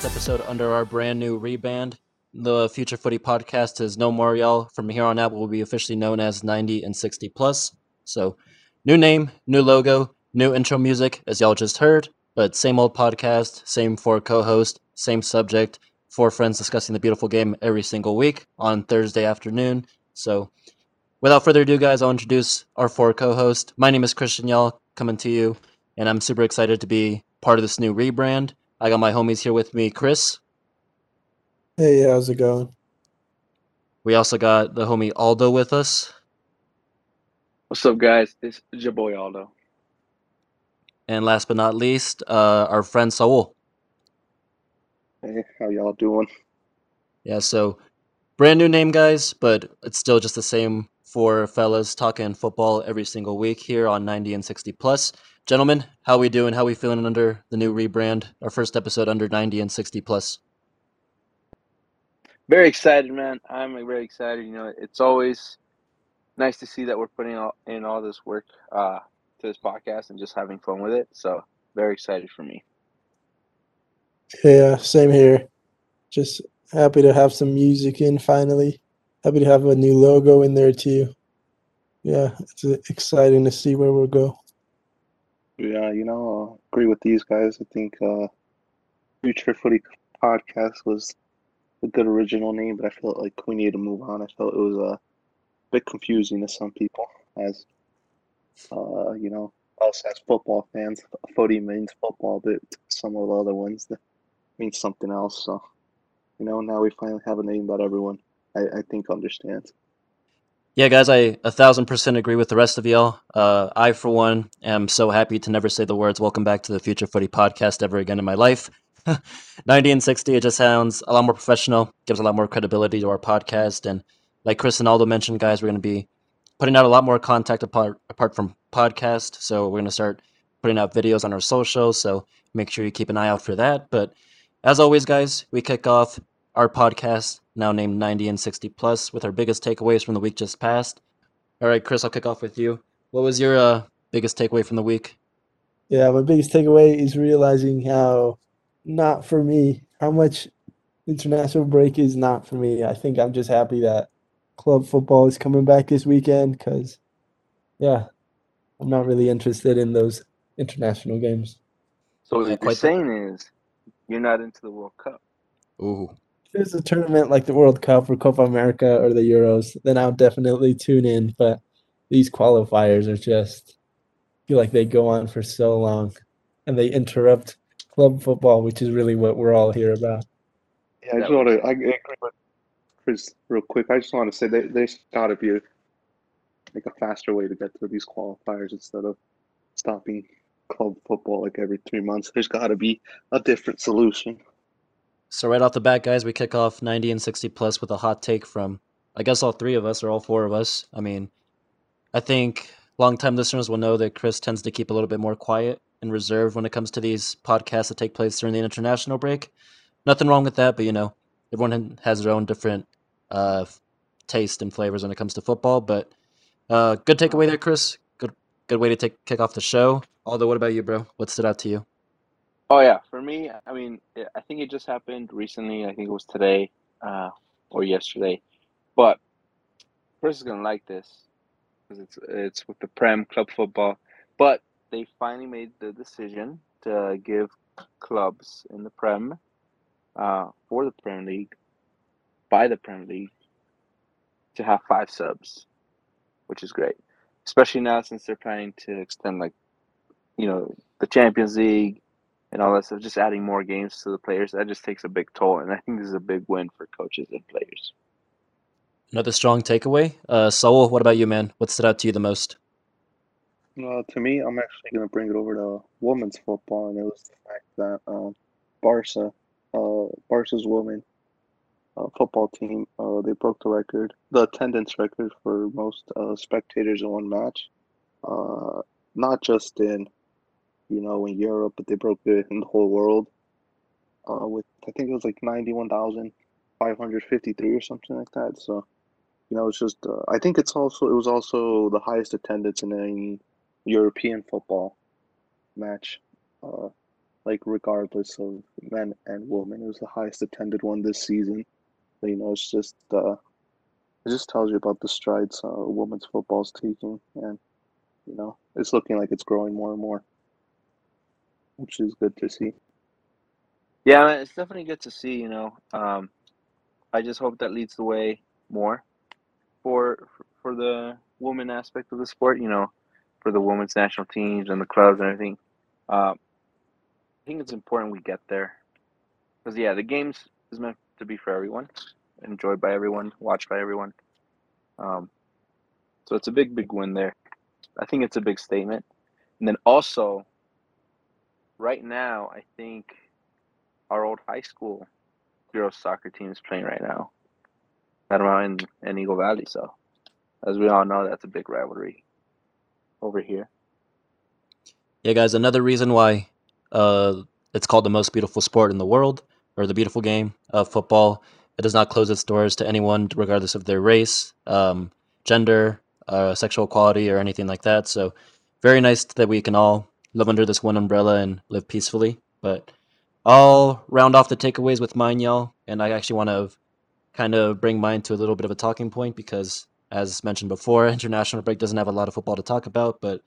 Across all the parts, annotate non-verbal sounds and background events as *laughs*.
first episode under our brand new rebrand. The Future Footy podcast is no more, y'all. From here on out, we'll be officially known as 90 and 60 plus. So, new name, new logo, new intro music, as y'all just heard, but same old podcast, same four co hosts, same subject, four friends discussing the beautiful game every single week on Thursday afternoon. So, without further ado, guys, I'll introduce our four co hosts. My name is Christian Y'all, coming to you, and I'm super excited to be part of this new rebrand. I got my homies here with me, Chris. Hey, how's it going? We also got the homie Aldo with us. What's up, guys? It's your boy Aldo. And last but not least, uh, our friend Saul. Hey, how y'all doing? Yeah, so brand new name, guys, but it's still just the same four fellas talking football every single week here on 90 and 60 plus. Gentlemen, how we doing? How we feeling under the new rebrand? Our first episode under 90 and 60 plus. Very excited, man. I'm very excited. You know, it's always nice to see that we're putting all, in all this work uh, to this podcast and just having fun with it. So, very excited for me. Yeah, same here. Just happy to have some music in finally. Happy to have a new logo in there too. Yeah, it's uh, exciting to see where we'll go. Yeah, you know, uh, agree with these guys. I think uh, Future Footy Podcast was a good original name, but I felt like we needed to move on. I felt it was a bit confusing to some people, as uh, you know, us as football fans, footy means football, but some of the other ones that means something else. So, you know, now we finally have a name that everyone, I, I think, understands. Yeah, guys, I a thousand percent agree with the rest of y'all. Uh, I, for one, am so happy to never say the words "Welcome back to the Future Footy Podcast" ever again in my life. *laughs* 90 and 60, it just sounds a lot more professional, gives a lot more credibility to our podcast. And like Chris and Aldo mentioned, guys, we're going to be putting out a lot more content apart, apart from podcast. So we're going to start putting out videos on our socials. So make sure you keep an eye out for that. But as always, guys, we kick off our podcast, now named 90 and 60 Plus, with our biggest takeaways from the week just passed. All right, Chris, I'll kick off with you. What was your uh, biggest takeaway from the week? Yeah, my biggest takeaway is realizing how not for me. How much international break is not for me. I think I'm just happy that club football is coming back this weekend because, yeah, I'm not really interested in those international games. So what Yeah, you're quite the- saying is you're not into the World Cup. Ooh. If there's a tournament like the World Cup or Copa America or the Euros, then I'll definitely tune in. But these qualifiers are just I feel like they go on for so long and they interrupt club football, which is really what we're all here about. Yeah, I just want to. I agree with Chris real quick. I just want to say they there's got to be a, like a faster way to get to these qualifiers instead of stopping club football like every three months. There's got to be a different solution. So right off the bat, guys, we kick off 90 and 60 plus with a hot take from, I guess, all three of us or all four of us. I mean, I think longtime listeners will know that Chris tends to keep a little bit more quiet and reserved when it comes to these podcasts that take place during the international break. Nothing wrong with that, but you know, everyone has their own different uh, taste and flavors when it comes to football. But uh, good takeaway there, Chris. Good, good way to take kick off the show. Aldo, what about you, bro? What stood out to you? Oh yeah, for me, I mean, I think it just happened recently. I think it was today uh, or yesterday, but Chris is gonna like this because it's it's with the Prem club football. But they finally made the decision to give clubs in the Prem uh, for the Premier League by the Premier League to have five subs, which is great, especially now since they're planning to extend like you know the Champions League and all that stuff, just adding more games to the players, that just takes a big toll. And I think this is a big win for coaches and players. Another strong takeaway. Uh, Saul, what about you, man? What stood out to you the most? Uh, to me, I'm actually going to bring it over to women's football, and it was the fact that um, Barca, uh, Barca's women uh, football team, uh, they broke the record, the attendance record for most uh, spectators in one match. Uh, not just in, you know, in Europe, but they broke it in the whole world. Uh, with I think it was like 91,553 or something like that. So, you know, it's just uh, I think it's also it was also the highest attendance in any European football match, uh, like regardless of men and women. It was the highest attended one this season. So, you know, it's just uh, it just tells you about the strides uh, women's is taking, and you know, it's looking like it's growing more and more, which is good to see. Yeah, it's definitely good to see. You know, um, I just hope that leads the way more for for the woman aspect of the sport. You know, for the women's national teams and the clubs and everything. Um, I think it's important we get there because yeah, the games is meant to be for everyone, enjoyed by everyone, watched by everyone. Um, so it's a big, big win there. I think it's a big statement. And then also, right now, I think our old high school girls soccer team is playing right now. Panama and, in Eagle Valley. So, as we all know, that's a big rivalry over here. Yeah, guys, another reason why uh, it's called the most beautiful sport in the world, or the beautiful game of football. It does not close its doors to anyone, regardless of their race, um, gender, uh, sexual quality, or anything like that. So, very nice that we can all live under this one umbrella and live peacefully. But I'll round off the takeaways with mine, y'all. And I actually want to kind of bring mine to a little bit of a talking point because, as mentioned before, *laughs* international break doesn't have a lot of football to talk about. But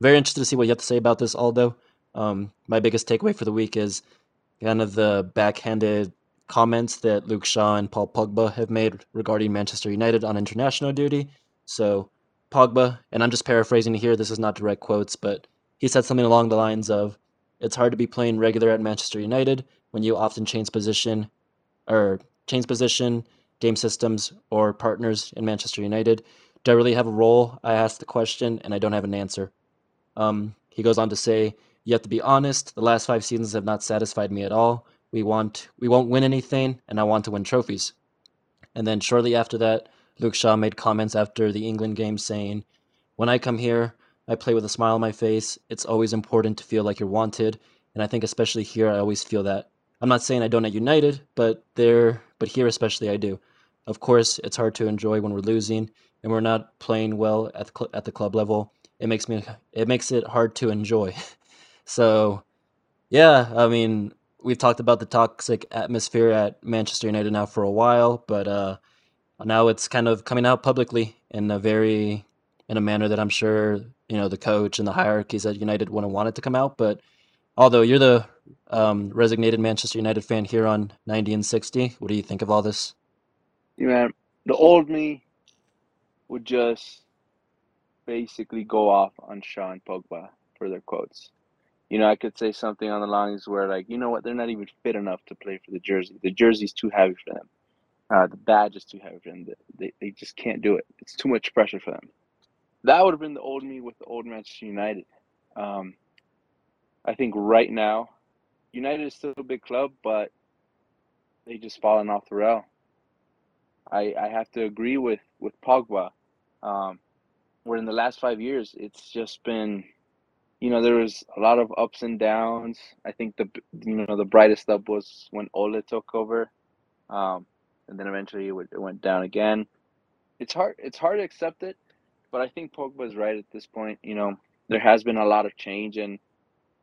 very interested to see what you have to say about this, Aldo. Um, my biggest takeaway for the week is kind of the backhanded comments that Luke Shaw and Paul Pogba have made regarding Manchester United on international duty. So, Pogba, and I'm just paraphrasing here, this is not direct quotes, but he said something along the lines of It's hard to be playing regular at Manchester United when you often change position or change position, game systems, or partners in Manchester United. Do I really have a role? I asked the question and I don't have an answer. Um, he goes on to say, You have to be honest, the last five seasons have not satisfied me at all. We want we won't win anything, and I want to win trophies. And then shortly after that, Luke Shaw made comments after the England game saying, When I come here, I play with a smile on my face. It's always important to feel like you're wanted. And I think especially here I always feel that. I'm not saying I don't at United, but there but here especially I do. Of course, it's hard to enjoy when we're losing and we're not playing well at the, cl- at the club level. It makes me it makes it hard to enjoy. *laughs* so, yeah, I mean, we've talked about the toxic atmosphere at Manchester United now for a while, but uh, now it's kind of coming out publicly in a very in a manner that I'm sure you know the coach and the hierarchies at United wouldn't want it to come out. But Aldo you're the um, resignated Manchester United fan here on 90 and 60, what do you think of all this? Yeah, man, the old me would just basically go off on Shaw and Pogba for their quotes. You know, I could say something on the lines where, like, you know what, they're not even fit enough to play for the jersey. The jersey's too heavy for them. Uh, the badge is too heavy for them. They, they just can't do it. It's too much pressure for them. That would have been the old me with the old Manchester United. Um, I think right now, United is still a big club, but they just fallen off the rail. I, I have to agree with with Pogba. Um, where in the last five years, it's just been, you know, there was a lot of ups and downs. I think the you know the brightest up was when Ole took over, um, and then eventually it, went, it went down again. It's hard it's hard to accept it, but I think Pogba is right at this point. You know, there has been a lot of change, and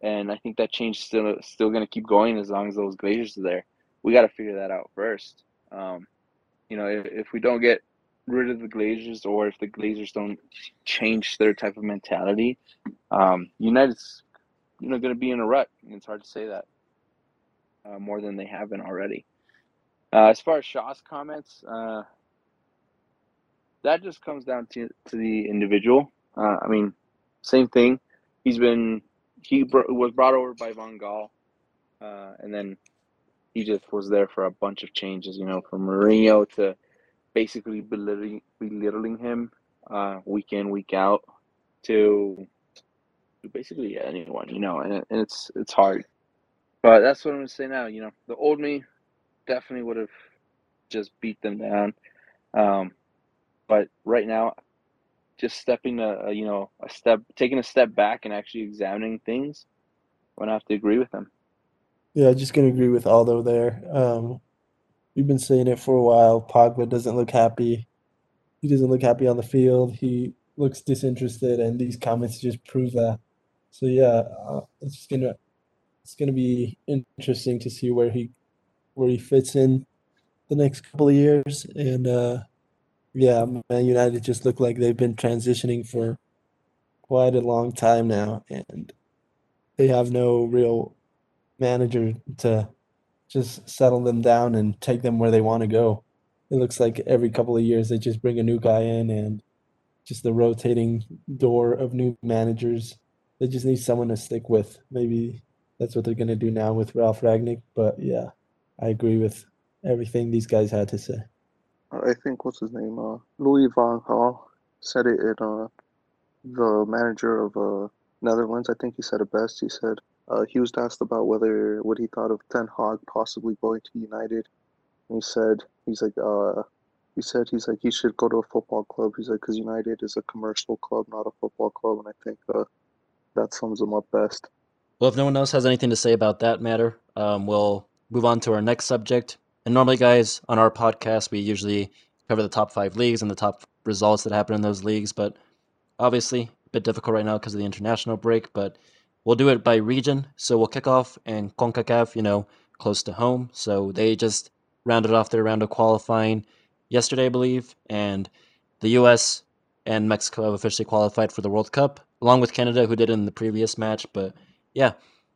and I think that change is still still going to keep going as long as those Glazers are there. We got to figure that out first. Um, you know, if, if we don't get rid of the Glazers or if the Glazers don't change their type of mentality, um, United's you know going to be in a rut. It's hard to say that uh, more than they have been already. Uh, as far as Shaw's comments, uh, that just comes down to to the individual. Uh, I mean, same thing. He's been he br- was brought over by Van Gaal, uh, and then he just was there for a bunch of changes. You know, from Mourinho to basically belittling belittling him uh, week in week out to, to basically anyone. You know, and, and it's it's hard. But that's what I'm gonna say now. You know, the old me definitely would have just beat them down. Um, but right now, just stepping a, you know a step, taking a step back and actually examining things, I'm gonna have to agree with them. Yeah, I just gonna agree with Aldo there. Um, we've been saying it for a while. Pogba doesn't look happy. He doesn't look happy on the field. He looks disinterested, and these comments just prove that. So yeah, uh, it's just gonna it's to be interesting to see where he where he fits in the next couple of years. And uh, yeah, Man United just look like they've been transitioning for quite a long time now, and they have no real manager to just settle them down and take them where they want to go. It looks like every couple of years they just bring a new guy in and just the rotating door of new managers. They just need someone to stick with. Maybe that's what they're going to do now with Ralf Rangnick. But yeah, I agree with everything these guys had to say. I think what's his name? Uh, Louis van Gaal said it in uh, the manager of uh, Netherlands. I think he said it best. He said uh, he was asked about whether what he thought of Ten Hag possibly going to United. And he said he's like uh, he said he's like he should go to a football club. He's like because United is a commercial club, not a football club, and I think uh, that sums him up best. Well, if no one else has anything to say about that matter, um, we'll move on to our next subject. And normally, guys, on our podcast, we usually cover the top five leagues and the top results that happen in those leagues. But obviously, a bit difficult right now because of the international break. But we'll do it by region. So we'll kick off in CONCACAF, you know, close to home. So they just rounded off their round of qualifying yesterday, I believe. And the U.S. and Mexico have officially qualified for the World Cup, along with Canada, who did in the previous match. But yeah,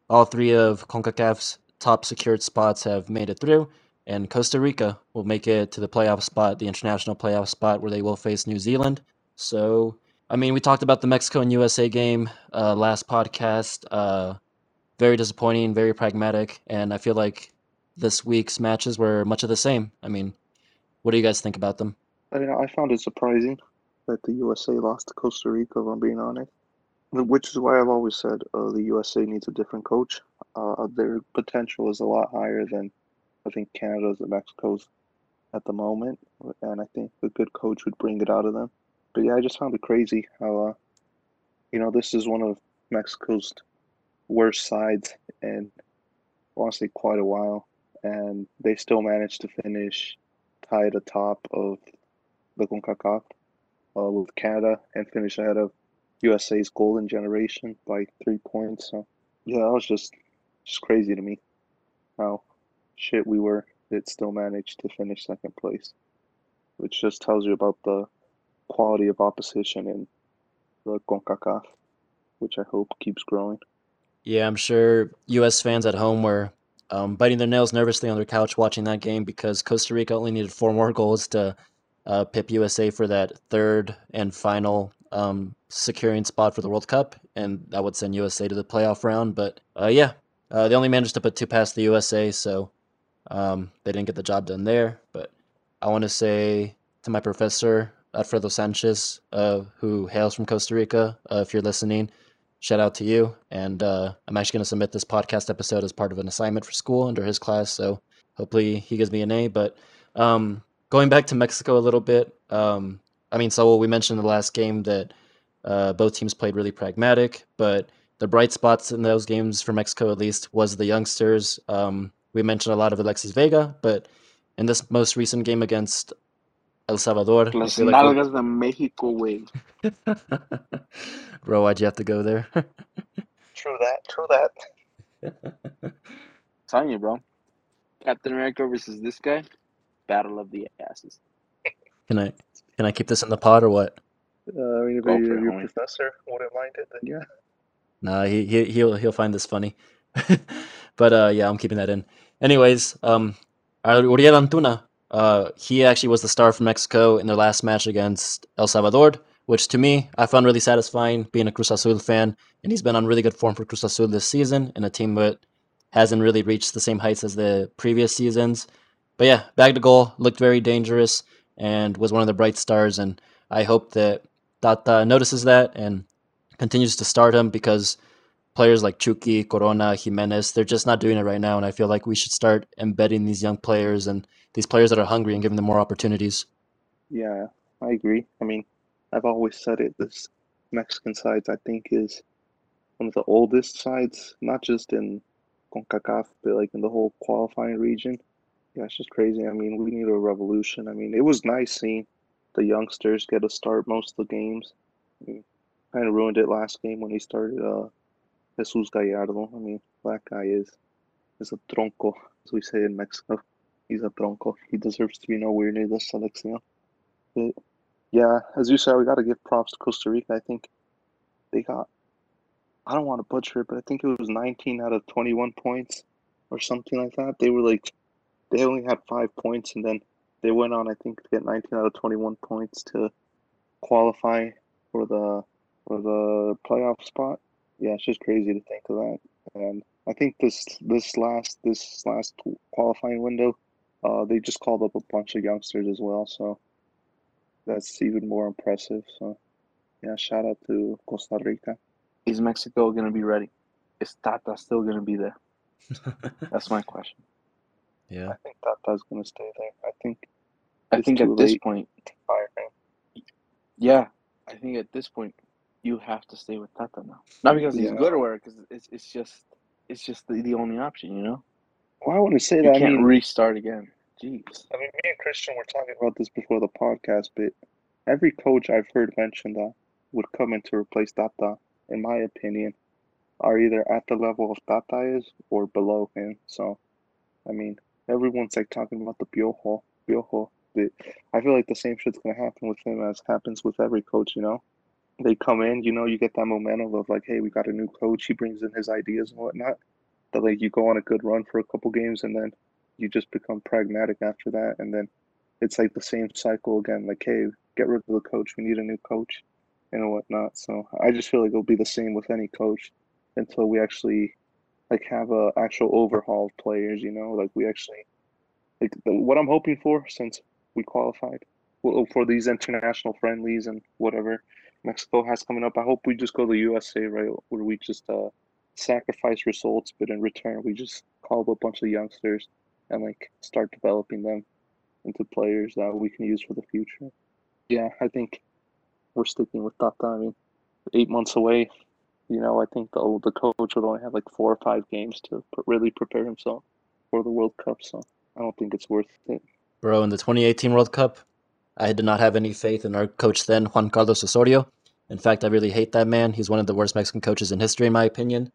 all three of CONCACAF's top secured spots have made it through. And Costa Rica will make it to the playoff spot, the international playoff spot, where they will face New Zealand. So I mean, we talked about the Mexico and USA game uh, last podcast. Uh, very disappointing, very pragmatic, and I feel like this week's matches were much of the same. I mean, what do you guys think about them? I mean, I found it surprising that the USA lost to Costa Rica. If I'm being honest, which is why I've always said uh, the USA needs a different coach. Uh, their potential is a lot higher than I think Canada's and Mexico's at the moment, and I think a good coach would bring it out of them. But yeah, I just found it crazy how, uh, you know, this is one of Mexico's worst sides in, honestly, quite a while. And they still managed to finish tied atop of the CONCACAF uh, with Canada and finish ahead of USA's golden generation by three points. So, yeah, that was just, just crazy to me how shit we were. It still managed to finish second place, which just tells you about the quality of opposition in the CONCACAF, which I hope keeps growing. Yeah, I'm sure U.S. fans at home were um, biting their nails nervously on their couch watching that game because Costa Rica only needed four more goals to uh, pip USA for that third and final um, securing spot for the World Cup, and that would send USA to the playoff round. But uh, yeah, uh, they only managed to put two past the USA, so um, they didn't get the job done there. But I want to say to my professor, Alfredo Sanchez, uh, who hails from Costa Rica. Uh, if you're listening, shout out to you. And uh, I'm actually going to submit this podcast episode as part of an assignment for school under his class. So hopefully he gives me an A. But um, going back to Mexico a little bit, um, I mean, so we mentioned in the last game that uh, both teams played really pragmatic, but the bright spots in those games for Mexico, at least, was the youngsters. Um, we mentioned a lot of Alexis Vega, but in this most recent game against El Salvador. Las nalgas de Mexico, güey. *laughs* Bro, why'd you have to go there? *laughs* true that, true that. *laughs* telling you, bro. Captain America versus this guy, battle of the asses. Can I can I keep this in the pod or what? Uh, I mean, if Go your, your professor wouldn't mind it, then yeah. Nah, he, he he'll he'll find this funny. but uh, yeah, I'm keeping that in. Anyways, um, Uriel Antuna, uh, he actually was the star for Mexico in their last match against El Salvador, which to me I found really satisfying. Being a Cruz Azul fan, and he's been on really good form for Cruz Azul this season, in a team that hasn't really reached the same heights as the previous seasons. But yeah, bagged a goal, looked very dangerous, and was one of the bright stars. And I hope that Tata notices that and continues to start him because players like Chucky, Corona, Jimenez, they're just not doing it right now. And I feel like we should start embedding these young players and these players that are hungry and giving them more opportunities. Yeah, I agree. I mean, I've always said it. This Mexican sides, I think, is one of the oldest sides, not just in CONCACAF, but like in the whole qualifying region. Yeah, it's just crazy. I mean, we need a revolution. I mean, it was nice seeing the youngsters get a start most of the games. I mean, kind of ruined it last game when he started uh, Jesus Gallardo. I mean, that guy is is a tronco, as we say in Mexico. He's a tronco. He deserves to be nowhere near this selección. But yeah, as you said, we got to give props to Costa Rica. I think they got. I don't want to butcher it, but I think it was 19 out of 21 points or something like that. They were like, they only had five points, and then they went on, I think, to get 19 out of 21 points to qualify for the for the playoff spot. Yeah, it's just crazy to think of that. And I think this this last this last qualifying window, uh, they just called up a bunch of youngsters as well. So that's even more impressive. So yeah, shout out to Costa Rica. Is Mexico gonna be ready? Is Tata still gonna be there? *laughs* That's my question. yeah. I think Tata's gonna stay there. I think I think at this point, to fire him. yeah, I think at this point you have to stay with Tata now. Not because he's Yeah. good or whatever, because it's it's just it's just the, the only option, you know. Well, I want to say You that. I can't mean, restart again. Jeez. I mean, me and Christian were talking about this before the podcast, but every coach I've heard mention that would come in to replace Tata, in my opinion, are either at the level of Tata is or below him. So, I mean, everyone's like talking about the Piojo, Piojo. But I feel like the same shit's gonna happen with him as happens with every coach. You know, they come in, you know, you get that momentum of like, hey, we got a new coach. He brings in his ideas and whatnot. That like you go on a good run for a couple games and then you just become pragmatic after that and then it's like the same cycle again like hey get rid of the coach we need a new coach and whatnot so i just feel like it'll be the same with any coach until we actually like have a actual overhaul of players you know like we actually like the, what i'm hoping for since we qualified well, for these international friendlies and whatever mexico has coming up i hope we just go to usa right where we just uh sacrifice results but in return we just call up a bunch of youngsters and like start developing them into players that we can use for the future. Yeah, I think we're sticking with Tata. I mean, eight months away, you know, I think the the coach would only have like four or five games to really prepare himself for the World Cup. So I don't think it's worth it. Bro, in the 2018 World Cup, I did not have any faith in our coach then, Juan Carlos Osorio. In fact, I really hate that man. He's one of the worst Mexican coaches in history, in my opinion.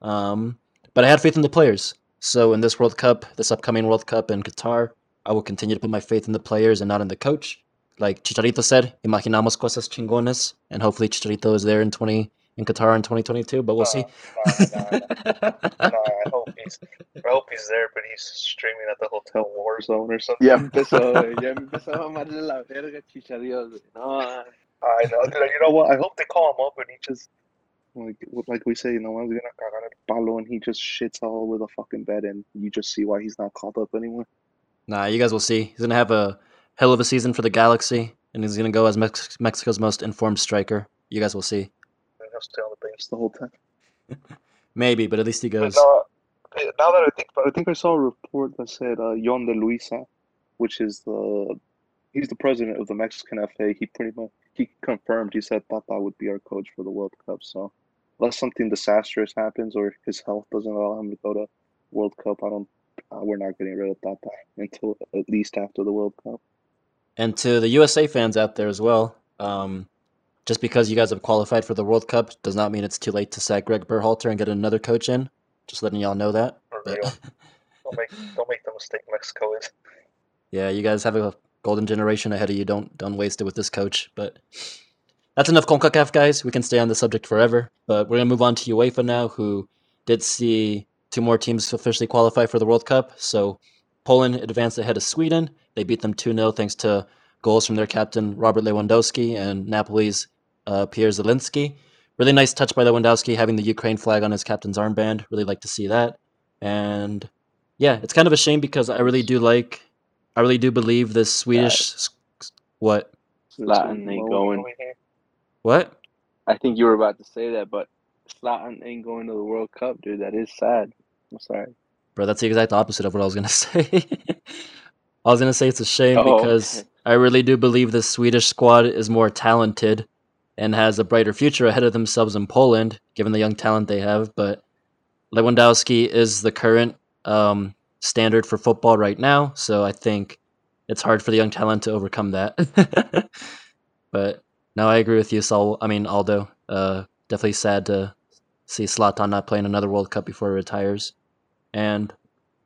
Um, but I had faith in the players. So in this World Cup, this upcoming World Cup in Qatar, I will continue to put my faith in the players and not in the coach. Like Chicharito said, imaginamos cosas chingones, and hopefully Chicharito is there in 20 in Qatar in 2022. But we'll oh, see. Oh *laughs* I hope he's, I hope he's there, but he's streaming at the Hotel Warzone or something. Ya *laughs* empezó, güey, ya empezó a mamarle la verga, chicharíos. güey. No, I know. Dude, you know what? I hope they call him up and he just like like we say, you know, I'm gonna cagar el palo and he just shits all over the fucking bed and you just see why he's not called up anymore. Nah, you guys will see. He's gonna have a hell of a season for the Galaxy, and he's gonna go as Mex- Mexico's most informed striker. You guys will see. And stay on the bench the whole time. *laughs* Maybe, but at least he goes. no, uh, now that I think about I think I saw a report that said uh, Yon de Luisa, which is the he's the president of the Mexican FA. He pretty much he confirmed. He said Tata would be our coach for the World Cup. So unless something disastrous happens or his health doesn't allow him to go to World Cup, I don't. Uh, we're not getting rid of Tata until at least after the World Cup. And to the USA fans out there as well, um, just because you guys have qualified for the World Cup does not mean it's too late to sack Greg Berhalter and get another coach in. Just letting y'all know that. But *laughs* don't make don't make the mistake Mexico is. yeah, you guys have a golden generation ahead of you. Don't don't waste it with this coach. But that's enough CONCACAF, guys. We can stay on the subject forever. But we're gonna move on to UEFA now, who did see two more teams officially qualify for the World Cup. So Poland advanced ahead of Sweden. They beat them 2 0 thanks to goals from their captain Robert Lewandowski and Napoli's uh, Pierre Zieliński. Really nice touch by Lewandowski having the Ukraine flag on his captain's armband. Really like to see that. And yeah, it's kind of a shame because I really do like, I really do believe this Swedish. s- s- What? Zlatan ain't going. What? I think you were about to say that, but Zlatan ain't going to the World Cup, dude. That is sad. I'm sorry. Bro, that's the exact opposite of what I was gonna *laughs* say. I was gonna say it's a shame Oh, because okay. I really do believe the Swedish squad is more talented and has a brighter future ahead of themselves in Poland, given the young talent they have. But Lewandowski is the current um, standard for football right now, so I think it's hard for the young talent to overcome that. *laughs* but no, I agree with you, Saul. I mean Aldo. Uh, definitely sad to see Zlatan not playing another World Cup before he retires, and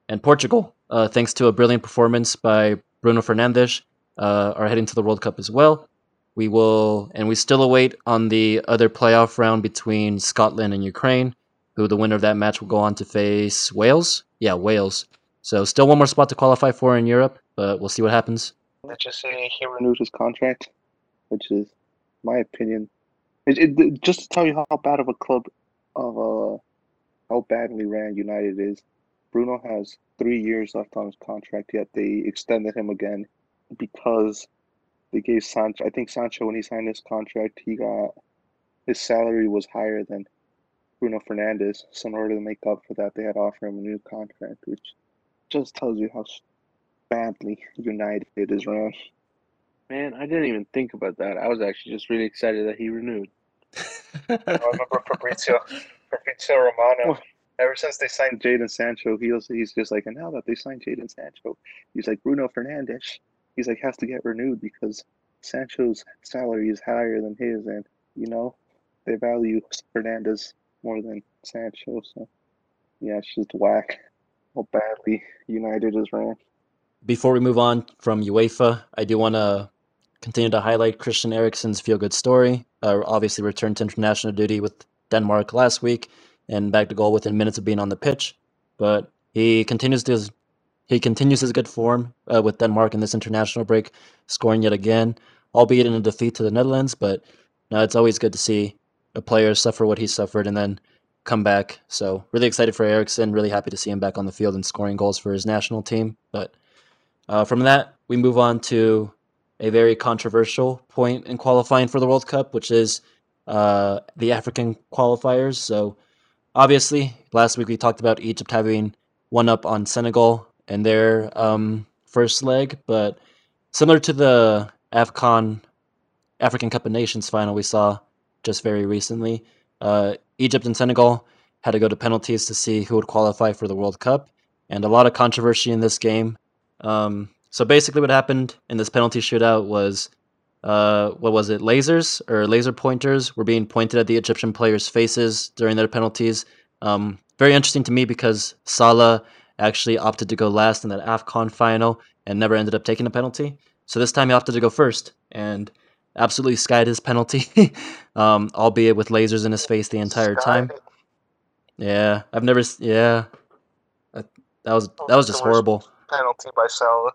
and Portugal, uh, thanks to a brilliant performance by Bruno Fernandes, uh, are heading to the World Cup as well. We will, and we still await on the other playoff round between Scotland and Ukraine, who the winner of that match will go on to face Wales. Yeah, Wales. So still one more spot to qualify for in Europe, but we'll see what happens. Let's just say he renewed his contract, which is my opinion. It, it, just to tell you how bad of a club of uh, how badly ran United is. Bruno has three years left on his contract, yet they extended him again because they gave Sancho. I think Sancho, when he signed his contract, he got his salary was higher than Bruno Fernandes. So in order to make up for that, they had to offer him a new contract, which just tells you how badly United is ran. Man, I didn't even think about that. I was actually just really excited that he renewed. I remember Fabrizio, Fabrizio Romano. Ever since they signed Jadon Sancho, he was, he's just like, and now that they signed Jadon Sancho, he's like Bruno Fernandes. He's like has to get renewed because Sancho's salary is higher than his, and you know they value Fernandes more than Sancho. So yeah, it's just whack how badly United is ran. Before we move on from UEFA, I do want to continue to highlight Christian Eriksen's feel good story. Uh, obviously, returned to international duty with Denmark last week and back to goal within minutes of being on the pitch. But he continues to he continues his good form uh, with Denmark in this international break, scoring yet again, albeit in a defeat to the Netherlands. But now it's always good to see a player suffer what he suffered and then come back. So really excited for Eriksen. Really happy to see him back on the field and scoring goals for his national team. But uh, from that, we move on to a very controversial point in qualifying for the World Cup, which is uh, the African qualifiers. So obviously, last week we talked about Egypt having one up on Senegal in their um, first leg, but similar to the AFCON African Cup of Nations final we saw just very recently, uh, Egypt and Senegal had to go to penalties to see who would qualify for the World Cup, and a lot of controversy in this game. Um, so basically, what happened in this penalty shootout was, uh, what was it? Lasers or laser pointers were being pointed at the Egyptian players' faces during their penalties. Um, very interesting to me because Salah actually opted to go last in that AFCON final and never ended up taking a penalty. So this time he opted to go first and absolutely skied his penalty, *laughs* um, albeit with lasers in his face the entire time. Yeah, I've never. Yeah, that, that was that was just horrible. Penalty by Salah.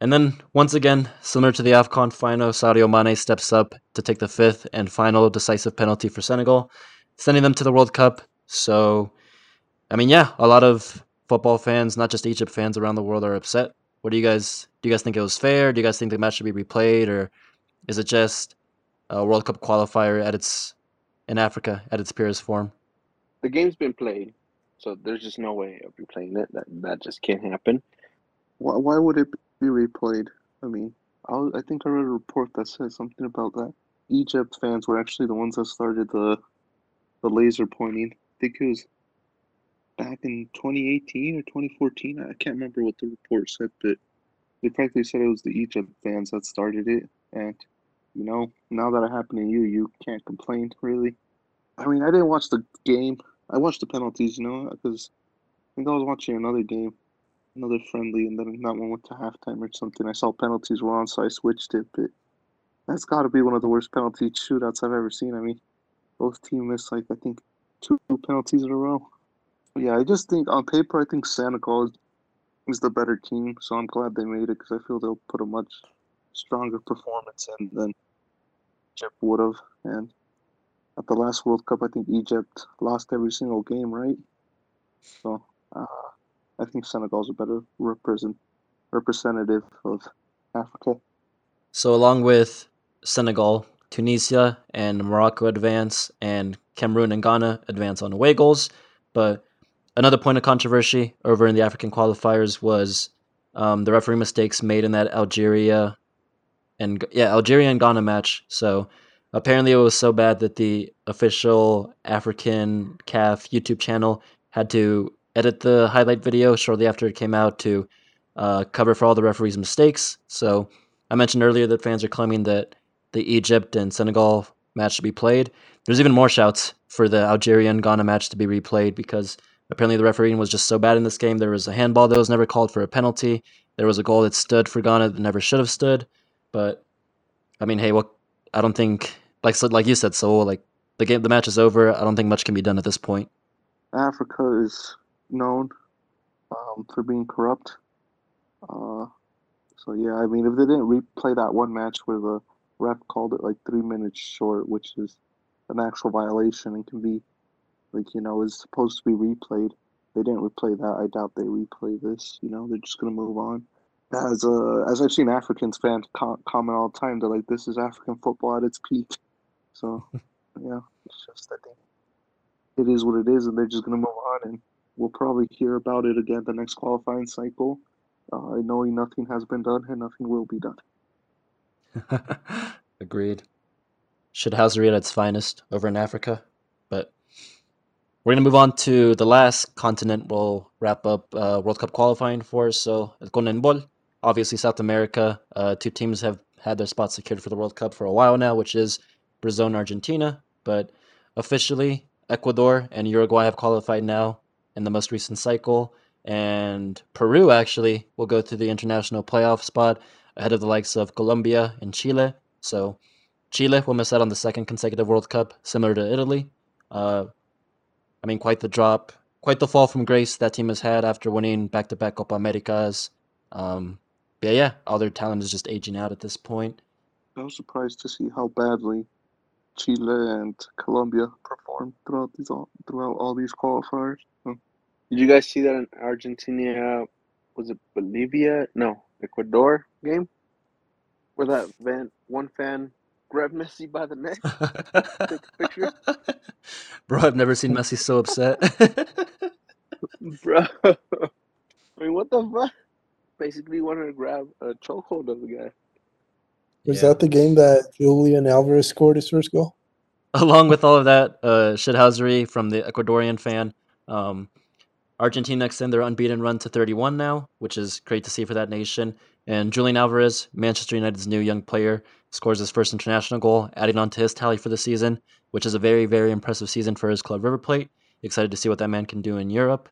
And then once again, similar to the AFCON final, Sadio Mane steps up to take the fifth and final decisive penalty for Senegal, sending them to the World Cup. So I mean, yeah, a lot of football fans, not just Egypt fans around the world, are upset. What do you guys do? You guys think it was fair? Do you guys think the match should be replayed, or is it just a World Cup qualifier at its in Africa at its purest form? The game's been played, so there's just no way of replaying it. That that just can't happen. Why, why would it be replayed? I mean, I, was, I think I read a report that said something about that. Egypt fans were actually the ones that started the the laser pointing. I think it was back in 2018 or 2014. I can't remember what the report said, but they practically said it was the Egypt fans that started it. And, you know, now that it happened to you, you can't complain, really. I mean, I didn't watch the game. I watched the penalties, you know, because I think I was watching another game, another friendly, and then that one went to halftime or something. I saw penalties were on, so I switched it. But that's got to be one of the worst penalty shootouts I've ever seen. I mean, both teams missed, like, I think, two penalties in a row. Yeah, I just think on paper, I think Senegal is, is the better team. So I'm glad they made it because I feel they'll put a much stronger performance in than Egypt would have. And at the last World Cup, I think Egypt lost every single game, right? So uh, I think Senegal's a better represent representative of Africa. So along with Senegal, Tunisia and Morocco advance, and Cameroon and Ghana advance on away goals. But another point of controversy over in the African qualifiers was um, the referee mistakes made in that Algeria and yeah Algeria and Ghana match. So apparently it was so bad that the official African CAF YouTube channel had to edit the highlight video shortly after it came out to uh, cover for all the referees' mistakes. So I mentioned earlier that fans are claiming that the Egypt and Senegal match should be played. there's even more shouts for the Algerian Ghana match to be replayed because apparently the refereeing was just so bad in this game. There was a handball that was never called for a penalty. There was a goal that stood for Ghana that never should have stood. But I mean, hey, what? I don't think like so, like you said, so like the game, the match is over. I don't think much can be done at this point. Africa is known um, for being corrupt. Uh, so yeah, I mean, if they didn't replay that one match where the ref called it like three minutes short, which is an actual violation and can be like you know is supposed to be replayed, they didn't replay that. I doubt they replay this. You know, they're just gonna move on. As uh, as I've seen Africans fans com- comment all the time, they're like, "This is African football at its peak." So *laughs* yeah, it's just I think it is what it is, and they're just gonna move on, and we'll probably hear about it again the next qualifying cycle, uh, knowing nothing has been done and nothing will be done. *laughs* Agreed. Should Shithousery at its finest over in Africa. But we're going to move on to the last continent we'll wrap up uh, World Cup qualifying for. So, El CONMEBOL, obviously South America. Uh, two teams have had their spots secured for the World Cup for a while now, which is Brazil and Argentina. But officially, Ecuador and Uruguay have qualified now in the most recent cycle. And Peru actually will go to the international playoff spot ahead of the likes of Colombia and Chile. So Chile will miss out on the second consecutive World Cup, similar to Italy. Uh, I mean, quite the drop, quite the fall from grace that team has had after winning back to back Copa Americas. Um, yeah, yeah, all their talent is just aging out at this point. I was surprised to see how badly Chile and Colombia performed throughout these all throughout all these qualifiers. So, Did you guys see that in Argentina? Was it Bolivia? No, Ecuador game, where that van one fan grabbed Messi by the neck. Take a picture. *laughs* Bro, I've never seen Messi so upset. *laughs* Bro, I mean, what the fuck? Basically, wanted to grab a chokehold of the guy. Was Yeah. that the game that Julian Alvarez scored his first goal? Along with all of that uh, shithousery from the Ecuadorian fan, um, Argentina extend their unbeaten run to 31 now, which is great to see for that nation. And Julian Alvarez, Manchester United's new young player, scores his first international goal, adding on to his tally for the season, which is a very, very impressive season for his club River Plate. Excited to see what that man can do in Europe.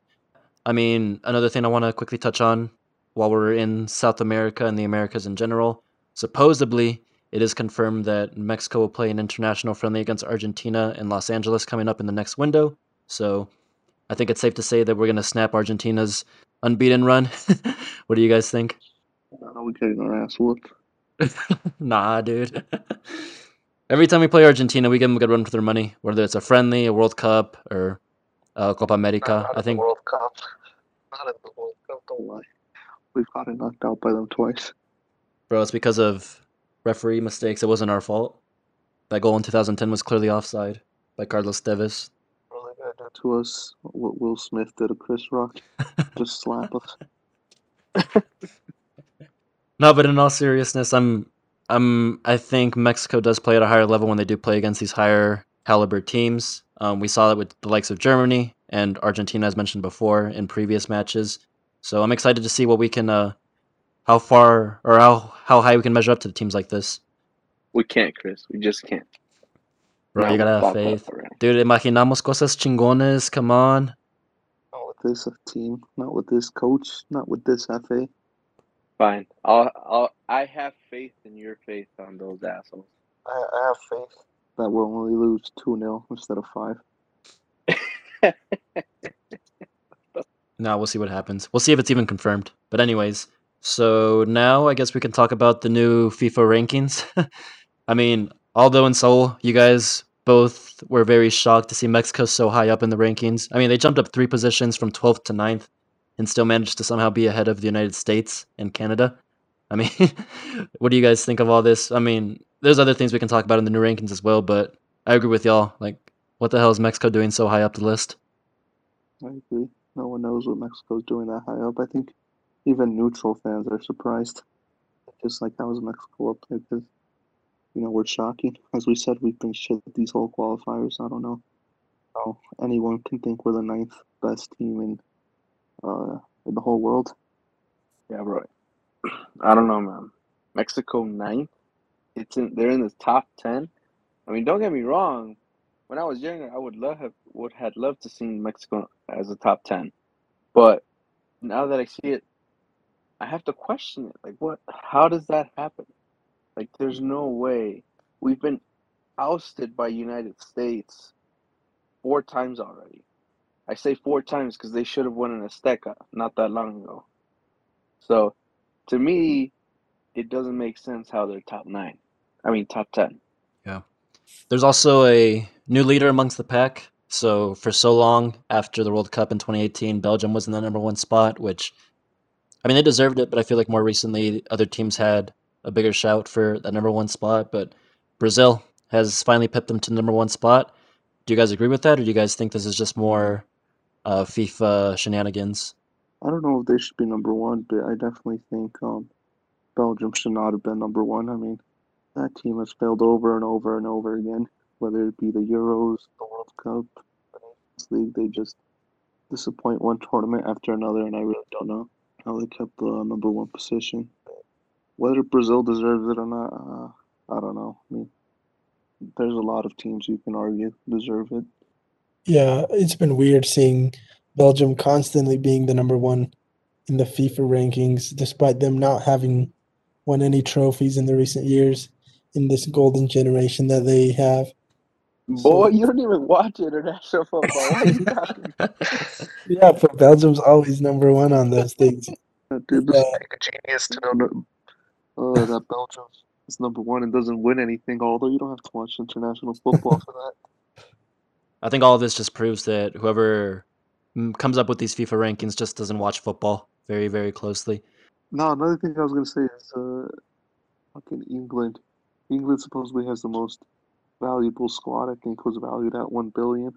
I mean, another thing I want to quickly touch on while we're in South America and the Americas in general. Supposedly, it is confirmed that Mexico will play an international friendly against Argentina in Los Angeles coming up in the next window. So I think it's safe to say that we're going to snap Argentina's unbeaten run. *laughs* what do you guys think? Know, we're getting our ass whooped. *laughs* nah, dude. *laughs* Every time we play Argentina, we give them a good run for their money, whether it's a friendly, a World Cup, or uh, Copa America. Not I think, World Cup. Not in the World Cup. Don't lie. We've gotten knocked out by them twice. bro, it's because of referee mistakes. It wasn't our fault. That goal in 2010 was clearly offside by Carlos Tevez. Really gonna do to us? What Will Smith did to Chris Rock? *laughs* Just slap us. No, but in all seriousness, I'm, I'm, I think Mexico does play at a higher level when they do play against these higher caliber teams. Um, we saw that with the likes of Germany and Argentina, as mentioned before, in previous matches. So I'm excited to see what we can, uh, how far or how how high we can measure up to the teams like this. We can't, Chris. We just can't. Bro, Now you gotta have faith, dude. Imaginamos cosas chingones. Come on. Not with this team. Not with this coach. Not with this FA. Fine. I'll, I'll, I have faith in your faith on those assholes. I, I have faith that we'll only lose 2 0 instead of 5. *laughs* No, we'll see what happens. We'll see if it's even confirmed. But anyways, so now I guess we can talk about the new FIFA rankings. *laughs* I mean, Aldo in Saul, you guys both were very shocked to see Mexico so high up in the rankings. I mean, they jumped up three positions from 12th to 9th and still managed to somehow be ahead of the United States and Canada. I mean, *laughs* what do you guys think of all this? I mean, there's other things we can talk about in the new rankings as well, but I agree with y'all. Like, what the hell is Mexico doing so high up the list? I agree. No one knows what Mexico's doing that high up. I think even neutral fans are surprised. Just like how is Mexico up there? Because, you know, we're shocking. As we said, we've been shit these whole qualifiers. I don't know how anyone can think we're the ninth best team in uh the whole world. Yeah, bro. *clears throat* I don't know, man. Mexico ninth. It's in. They're in the top ten. I mean, don't get me wrong. when I was younger, I would love have would had loved to see Mexico as a top ten, but now that I see it, I have to question it. Like, what? How does that happen? Like, there's no way. We've been ousted by United States four times already. I say four times because they should have won an Azteca not that long ago. So, to me, it doesn't make sense how they're top nine. I mean, top ten. Yeah. There's also a new leader amongst the pack. So for so long after the World Cup in 2018, Belgium was in the number one spot, which I mean they deserved it, but I feel like more recently other teams had a bigger shout for that number one spot. But Brazil has finally pipped them to the number one spot. Do you guys agree with that, or do you guys think this is just more uh, FIFA shenanigans? I don't know if they should be number one, but I definitely think um, Belgium should not have been number one. I mean, that team has failed over and over and over again, whether it be the Euros, the World Cup, the Nations League. They just disappoint one tournament after another, and I really don't know how they kept the number one position. Whether Brazil deserves it or not, uh, I don't know. I mean, there's a lot of teams you can argue deserve it. Yeah, it's been weird seeing Belgium constantly being the number one in the FIFA rankings, despite them not having won any trophies in the recent years in this golden generation that they have. Boy, you don't even watch international *laughs* football. What are you talking *laughs* Yeah, but Belgium's always number one on those things. *laughs* Dude, this Uh, like a genius to know uh, that Belgium is number one and doesn't win anything, although you don't have to watch international football for that. I think all of this just proves that whoever mm, comes up with these FIFA rankings just doesn't watch football very, very closely. No, another thing I was gonna say is uh, fucking England. England supposedly has the most valuable squad. I think was valued at one billion.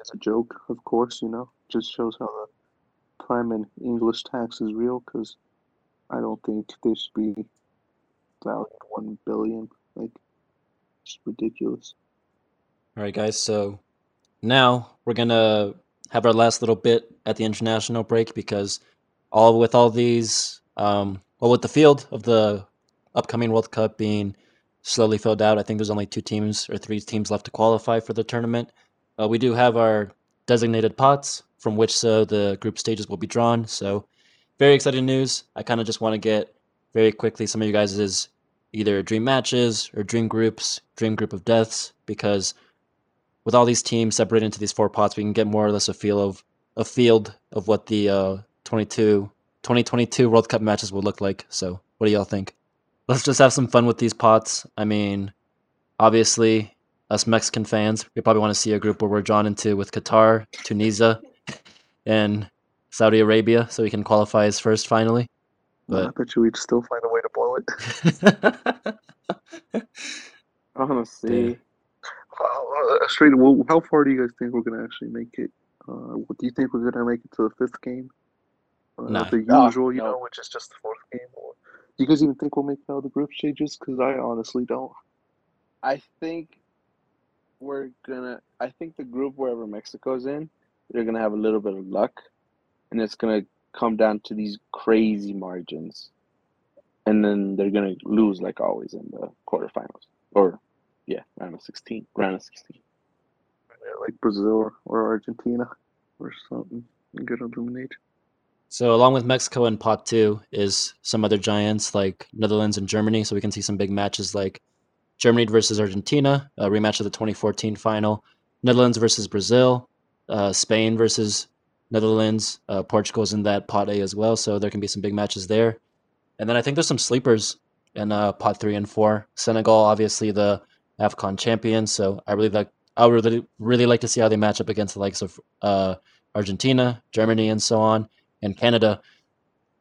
It's a joke, of course. You know, just shows how the prime and English tax is real. Because I don't think they should be valued one billion. Like, it's ridiculous. All right, guys. So now we're gonna have our last little bit at the international break because all with all these, um, well, with the field of the upcoming World Cup being slowly filled out, I think there's only two teams or three teams left to qualify for the tournament. Uh, we do have our designated pots from which so the group stages will be drawn. So very exciting news. I kind of just want to get very quickly some of you guys' either dream matches or dream groups, dream group of deaths, because with all these teams separated into these four pots, we can get more or less a feel of a field of what the uh, 22, 2022 World Cup matches will look like. So, what do y'all think? Let's just have some fun with these pots. I mean, obviously, us Mexican fans, we probably want to see a group where we're drawn into with Qatar, Tunisia, and Saudi Arabia, so we can qualify as first finally. But I bet you we'd still find a way to blow it. *laughs* *laughs* Honestly, Uh, uh, straight. Well, how far do you guys think we're gonna actually make it? Uh, what do you think we're gonna make it to the fifth game? Uh, No. The No, usual, you no. know, which is just the fourth game. Or do you guys even think we'll make it out of the group stages? Because I honestly don't. I think we're gonna. I think the group wherever Mexico's in, they're gonna have a little bit of luck, and it's gonna come down to these crazy margins, and then they're gonna lose like always in the quarterfinals, or yeah, round of sixteen, round of sixteen. Yeah, Like Brazil or, or Argentina or something. and Get eliminated. So along with Mexico and pot two is some other giants like Netherlands and Germany. So we can see some big matches like Germany versus Argentina, a rematch of the 2014 final, Netherlands versus Brazil, uh, Spain versus Netherlands, uh, Portugal's in that pot A as well. So there can be some big matches there. And then I think there's some sleepers in uh, pot three and four. Senegal, obviously the AFCON champions. So I really like. I would really, really like to see how they match up against the likes of uh, Argentina, Germany, and so on and Canada.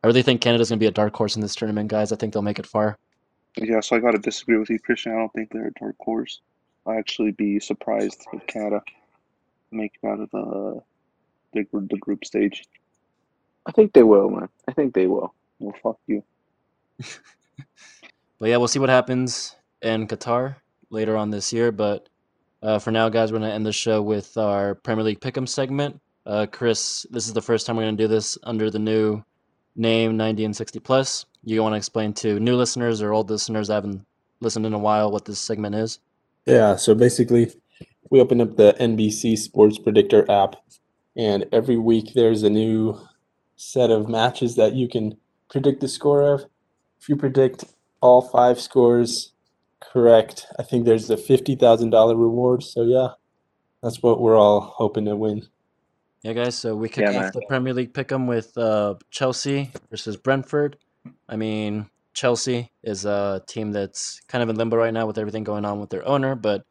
I really think Canada's going to be a dark horse in this tournament, guys. I think they'll make it far. Yeah, so I gotta disagree with you, Christian. I don't think they're a dark horse. I'd actually be surprised if Canada make it out of the the, the group stage. I think they will, man. I think they will. Well, fuck you. *laughs* But yeah, we'll see what happens in Qatar later on this year. But uh, for now, guys, we're going to end the show with our Premier League Pick'em segment. Uh, Chris, this is the first time we're going to do this under the new name 90 and 60 plus. You want to explain to new listeners or old listeners that haven't listened in a while what this segment is? Yeah, so basically, we open up the NBC Sports Predictor app, and every week there's a new set of matches that you can predict the score of. If you predict all five scores correct, I think there's a fifty thousand dollar reward. So yeah, that's what we're all hoping to win. Yeah, guys. So we kick Yeah, off the Premier League pick'em with uh, Chelsea versus Brentford. I mean, Chelsea is a team that's kind of in limbo right now with everything going on with their owner, but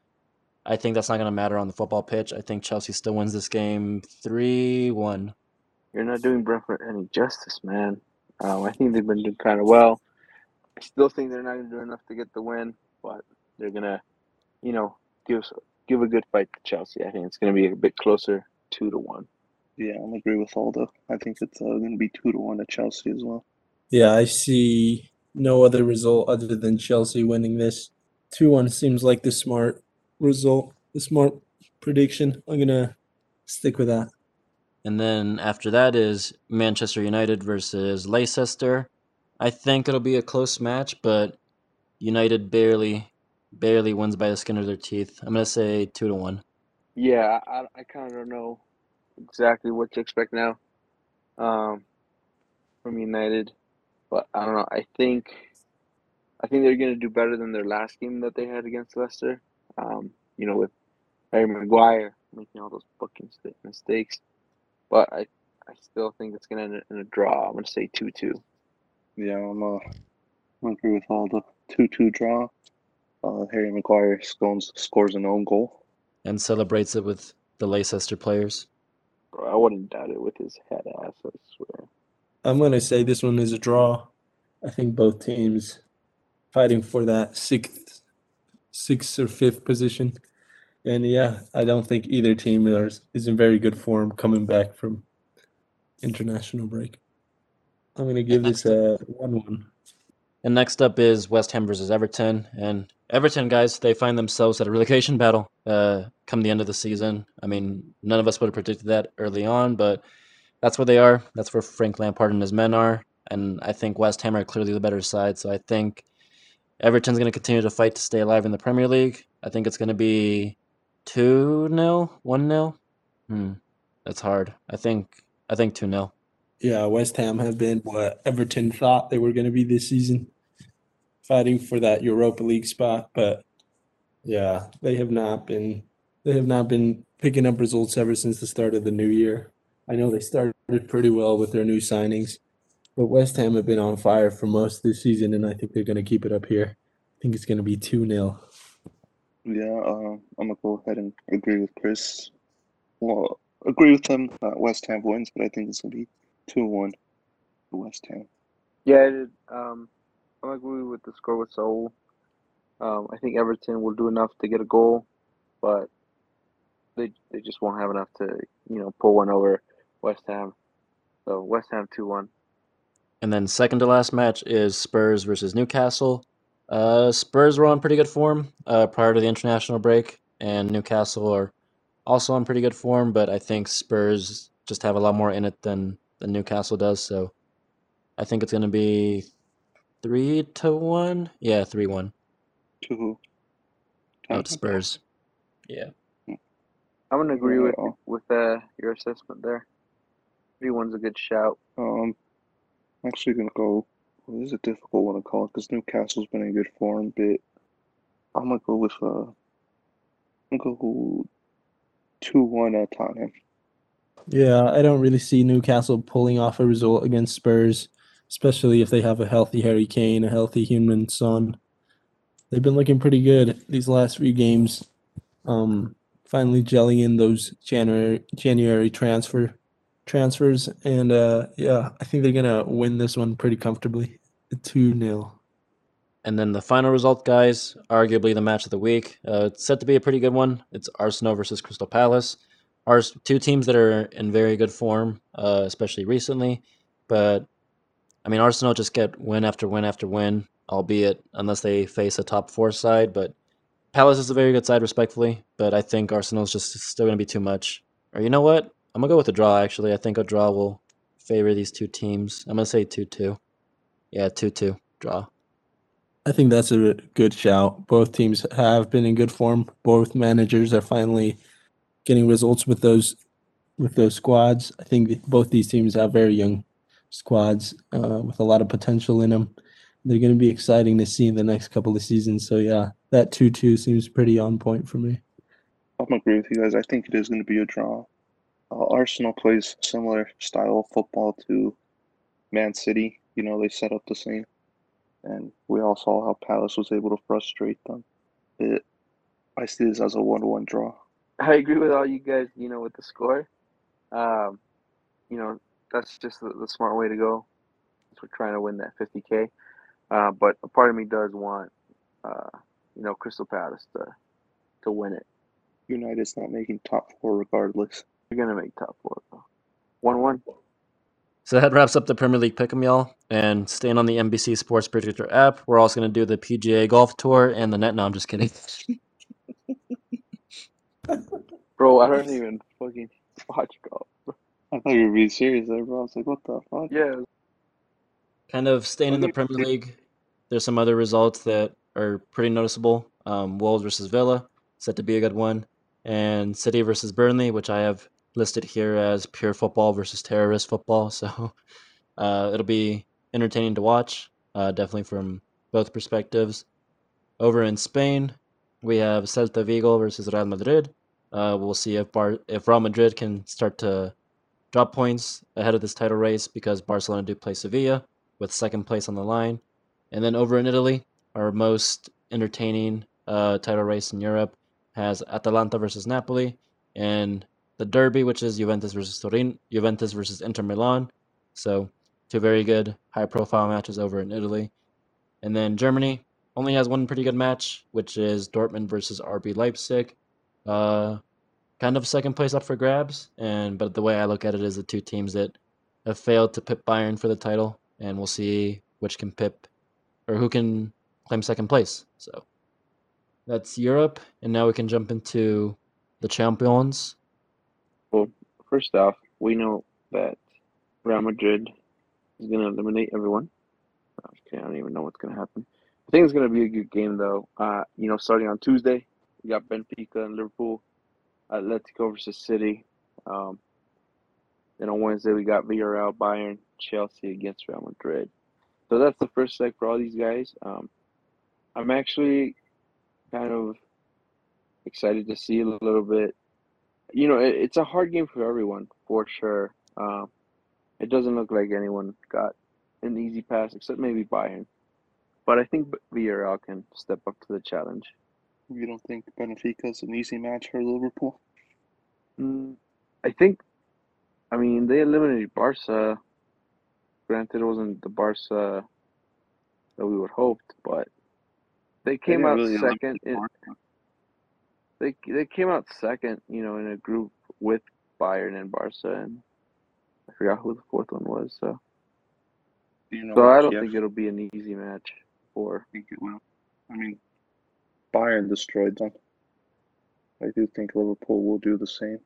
I think that's not going to matter on the football pitch. I think Chelsea still wins this game three one. You're not doing Brentford any justice, man. Um, I think they've been doing kind of well. I still think they're not going to do enough to get the win, but they're gonna, you know, give give a good fight to Chelsea. I think it's going to be a bit closer, two to one. Yeah, I'm agree with Aldo. I think it's uh, going to be two to one to Chelsea as well. Yeah, I see no other result other than Chelsea winning this. 2 1 seems like the smart result, the smart prediction. I'm going to stick with that. And then after that is Manchester United versus Leicester. I think it'll be a close match, but United barely, barely wins by the skin of their teeth. I'm gonna say two to one. Yeah, I, I kind of don't know exactly what to expect now um, from United, but I don't know. I think I think they're gonna do better than their last game that they had against Leicester. Um, you know, with Harry Maguire making all those fucking mistakes, but I I still think it's gonna end in a draw. I'm gonna say two two. Yeah, I'm, uh, agree with all the 2-2 draw. Uh, Harry Maguire scores, scores an own goal. And celebrates it with the Leicester players. Bro, I wouldn't doubt it with his head ass, I swear. I'm going to say this one is a draw. I think both teams fighting for that sixth, sixth or fifth position. And yeah, I don't think either team is, is in very good form coming back from international break. I'm going to give this a 1 1. And next up is West Ham versus Everton. And Everton guys, they find themselves at a relegation battle uh, come the end of the season. I mean, none of us would have predicted that early on, but that's where they are. That's where Frank Lampard and his men are. And I think West Ham are clearly the better side. So I think Everton's going to continue to fight to stay alive in the Premier League. I think it's going to be 2 0, 1 0. Hmm, that's hard. I think I think 2 0. Yeah, West Ham have been what Everton thought they were going to be this season, fighting for that Europa League spot. But yeah, they have not been. They have not been picking up results ever since the start of the new year. I know they started pretty well with their new signings, but West Ham have been on fire for most of the season, and I think they're going to keep it up here. I think it's going to be two 0 Yeah, uh, I'm gonna go ahead and agree with Chris. Well, agree with him that West Ham wins, but I think it's gonna be two one to West Ham. Yeah, Um, I agree with the score with Saul. Um, I think Everton will do enough to get a goal, but they they just won't have enough to you know pull one over West Ham. So West Ham two one. And then second to last match is Spurs versus Newcastle. Uh, Spurs were on pretty good form uh, prior to the international break, and Newcastle are also on pretty good form. But I think Spurs just have a lot more in it than than Newcastle does. So I think it's gonna be three to one. Yeah, three one. To who? Oh, to Spurs. Yeah. I'm gonna agree with with uh, your assessment there. Three one's a good shout. Um, I'm actually gonna go. Well, this is a difficult one to call because Newcastle's been in good form, but I'm gonna go with uh, I'm gonna go two one at Tottenham. Yeah, I don't really see Newcastle pulling off a result against Spurs, especially if they have a healthy Harry Kane, a healthy Heung-min Son. They've been looking pretty good these last few games. Um, finally gelling in those January January transfer transfers, and uh, yeah, I think they're gonna win this one pretty comfortably, two 0 And then the final result, guys, arguably the match of the week. Uh, it's set to be a pretty good one. It's Arsenal versus Crystal Palace. Ars- two teams that are in very good form, uh, especially recently. But I mean, Arsenal just get win after win after win, albeit unless they face a top four side. But Palace is a very good side, respectfully. But I think Arsenal's just still going to be too much. Or you know what? I'm gonna go with a draw. Actually, I think a draw will favor these two teams. I'm gonna say two-two. Yeah, two-two draw. I think that's a good shout. Both teams have been in good form. Both managers are finally getting results with those with those squads. I think both these teams have very young squads uh, with a lot of potential in them. They're going to be exciting to see in the next couple of seasons. So yeah, that two-two seems pretty on point for me. I'm agree with you guys. I think it is going to be a draw. Uh, Arsenal plays similar style of football to Man City. You know, they set up the same, and we all saw how Palace was able to frustrate them. It, I see this as a one-one draw. I agree with all you guys. You know, with the score, um, you know, that's just the, the smart way to go. We're trying to win that 50k, uh, but a part of me does want, uh, you know, Crystal Palace to to win it. United's not making top four regardless. You're gonna make top four though. One one. So that wraps up the Premier League pick'em, y'all. And staying on the NBC Sports Predictor app, we're also going to do the PGA Golf Tour and the net. No, I'm just kidding. *laughs* Bro, I don't even fucking watch golf. I thought you were being serious there, bro. I was like, what the fuck? Yeah, kind of staying in the Premier League. There's some other results that are pretty noticeable. Um, Wolves versus Villa, set to be a good one, and City versus Burnley, which I have listed here as pure football versus terrorist football. *laughs* So uh, it'll be entertaining to watch, uh, definitely from both perspectives. Over in Spain, we have Celta Vigo versus Real Madrid. Uh, we'll see if Bar- if Real Madrid can start to drop points ahead of this title race because Barcelona do play Sevilla with second place on the line. And then over in Italy, our most entertaining uh, title race in Europe has Atalanta versus Napoli and the Derby, which is Juventus versus Turin, Juventus versus Inter Milan. So two very good high-profile matches over in Italy. And then Germany only has one pretty good match, which is Dortmund versus RB Leipzig. Uh, kind of second place up for grabs, and but the way I look at it is the two teams that have failed to pip Bayern for the title, and we'll see which can pip or who can claim second place. So that's Europe, and now we can jump into the champions. Well, first off, we know that Real Madrid is going to eliminate everyone. Okay, I don't even know what's going to happen. I think it's going to be a good game, though. Uh, you know, starting on Tuesday, we got Benfica and Liverpool, Atletico versus City. Um, then on Wednesday, we got Villarreal, Bayern, Chelsea against Real Madrid. So that's the first leg for all these guys. Um, I'm actually kind of excited to see a little bit. You know, it, it's a hard game for everyone, for sure. Um, it doesn't look like anyone got an easy pass, except maybe Bayern. But I think Villarreal can step up to the challenge. You don't think Benfica's an easy match for Liverpool? Mm, I think, I mean, they eliminated Barca. Granted, it wasn't the Barca that we would hoped, but they came didn't out really second. In, they they came out second, you know, in a group with Bayern and Barca, and I forgot who the fourth one was. So, you know so I don't think it'll be an easy match for. I think it will? I mean, Bayern destroyed them. I do think Liverpool will do the same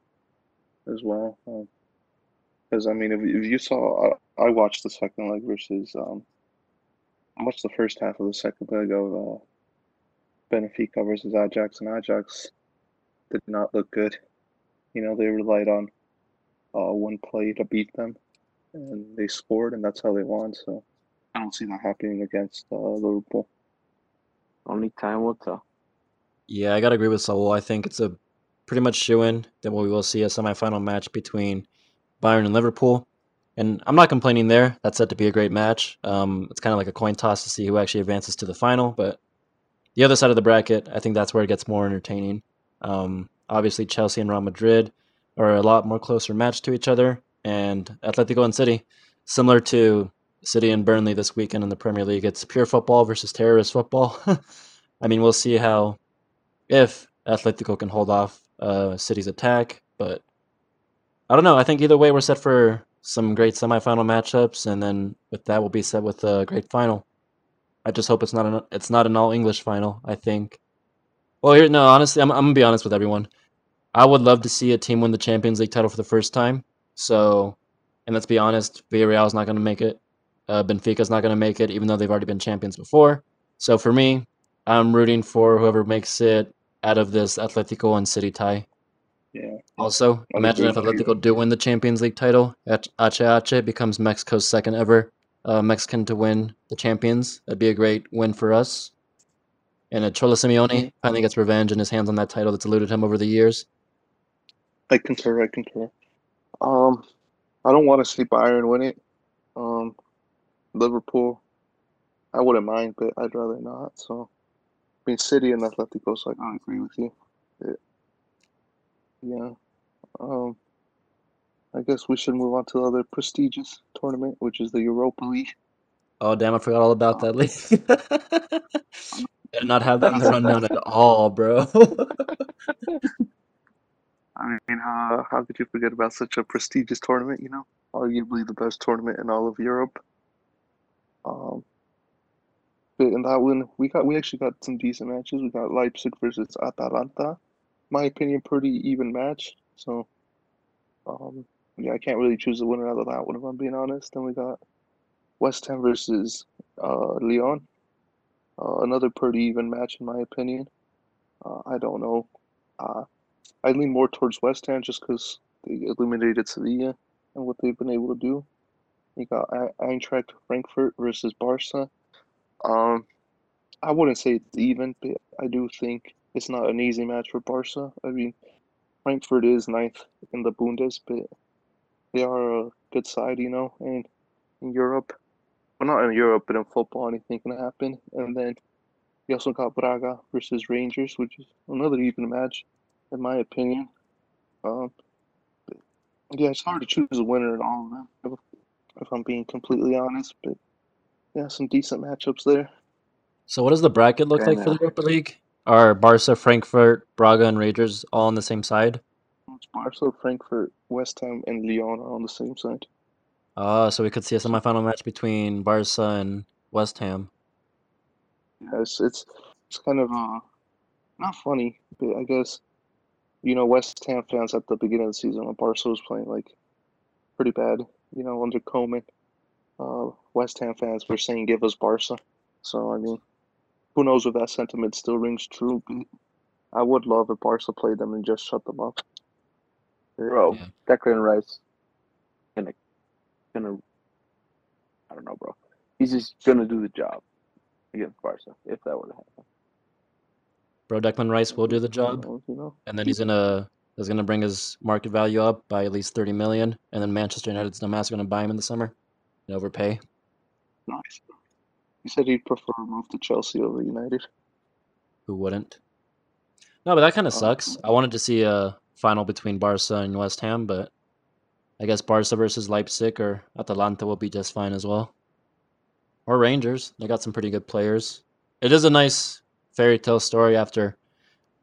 as well. Because I mean, if, if you saw, I, I watched the second leg versus um, I watched the first half of the second leg of uh, Benfica versus Ajax, and Ajax did not look good. You know, they relied on uh, one play to beat them, and they scored, and that's how they won. So I don't see that happening against uh, Liverpool. Only time will tell. Yeah, I gotta agree with Saul. I think it's a pretty much shoe in that we will see a semifinal match between Bayern and Liverpool. And I'm not complaining there. That's set to be a great match. Um, it's kind of like a coin toss to see who actually advances to the final. But the other side of the bracket, I think that's where it gets more entertaining. Um, obviously, Chelsea and Real Madrid are a lot more closer match to each other, and Atletico and City, similar to City and Burnley this weekend in the Premier League, it's pure football versus terrorist football. *laughs* I mean, we'll see how if Atletico can hold off uh, City's attack, but I don't know. I think either way, we're set for some great semifinal matchups, and then with that, we'll be set with a great final. I just hope it's not an it's not an all English final. I think. Well, here no, honestly, I'm I'm gonna be honest with everyone. I would love to see a team win the Champions League title for the first time. So, and let's be honest, Villarreal is not gonna make it. Uh, Benfica is not gonna make it, even though they've already been champions before. So for me, I'm rooting for whoever makes it out of this Atletico and City tie. Yeah. Also, imagine if. Atletico do win the Champions League title. H- HH becomes Mexico's second ever uh, Mexican to win the Champions. That'd be a great win for us. And uh, Cholo Simeone finally gets revenge and his hands on that title that's eluded him over the years. I concur. I concur. Um, I don't want to see Bayern win it. Um, Liverpool, I wouldn't mind, but I'd rather not. So, mean, City and Atletico, so I agree with you. But, yeah. Um, I guess we should move on to the other prestigious tournament, which is the Europa League. Oh damn! I forgot all about that league. *laughs* Did not have that in the rundown at all, bro. *laughs* I mean, uh, how could you forget about such a prestigious tournament? You know, arguably the best tournament in all of Europe. Um, in that one, we got we actually got some decent matches. We got Leipzig versus Atalanta. My opinion, pretty even match. So, um, yeah, I can't really choose a winner out of that one if I'm being honest. Then we got West Ham versus uh, Lyon. Uh, another pretty even match in my opinion. Uh, I don't know. Uh, I lean more towards West Ham just because they eliminated Sevilla and what they've been able to do. You got Eintracht Frankfurt versus Barca. Um, I wouldn't say it's even, but I do think it's not an easy match for Barca. I mean, Frankfurt is ninth in the Bundes, but they are a good side, you know, and in Europe, well, not in Europe, but in football, anything can happen. And then you also got Braga versus Rangers, which is another even match, in my opinion. Um, yeah, it's hard to choose a winner in all of them, if I'm being completely honest. But yeah, some decent matchups there. so, what does the bracket look Okay, like for the Europa League? Are Barca, Frankfurt, Braga, and Rangers all on the same side? It's Barca, Frankfurt, West Ham, and Lyon are on the same side. Ah, so we could see a semifinal match between Barca and West Ham. Yeah, it's it's, it's kind of uh, not funny, but I guess you know West Ham fans at the beginning of the season when Barca was playing like pretty bad, you know, under Koeman, uh, West Ham fans were saying give us Barca. So I mean, who knows if that sentiment still rings true? I would love if Barca played them and just shut them up. Bro, Yeah. Declan Rice, gonna, gonna, I don't know, bro. He's just gonna do the job against Barca if that were to happen. Bro, Declan Rice will do the job, You know, and then he's gonna is gonna bring his market value up by at least thirty million, and then Manchester United's dumbass are gonna buy him in the summer and overpay. Nice. He said he'd prefer a move to Chelsea over United. Who wouldn't? No, but that kind of um, Oh. sucks. I wanted to see a final between Barca and West Ham, but I guess Barca versus Leipzig or Atalanta will be just fine as well. Or Rangers. They got some pretty good players. It is a nice fairy tale story after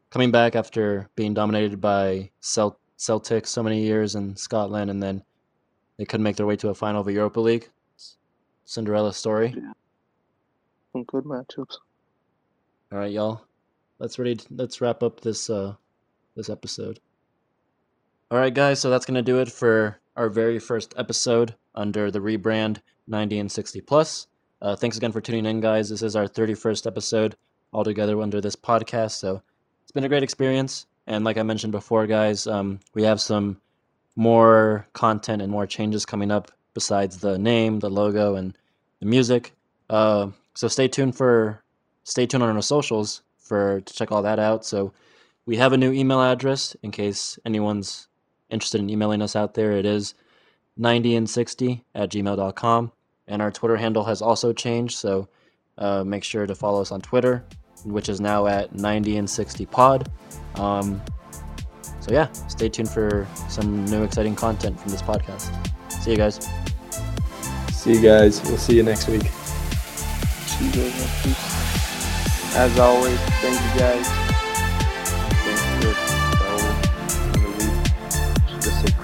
coming back after being dominated by Celt- Celtic so many years in Scotland, and then they couldn't make their way to a final of the Europa League. Cinderella story. Some good matchups. All right, y'all. Let's ready. Let's wrap up this uh this episode. All right, guys. So that's gonna do it for our very first episode under the rebrand 90 and 60 plus. Uh, thanks again for tuning in, guys. This is our 31st episode altogether under this podcast. So it's been a great experience. And like I mentioned before, guys, um, we have some more content and more changes coming up besides the name, the logo, and the music. Uh, so stay tuned for stay tuned on our socials for to check all that out. So we have a new email address in case anyone's interested in emailing us out there. It is 90 and 60 at gmail.com. And our Twitter handle has also changed. So uh, make sure to follow us on Twitter, which is now at 90 and 60 pod. Um, so yeah, stay tuned for some new exciting content from this podcast. See you guys. See you guys. We'll see you next week. You. As always, thank you guys. Thanks for the,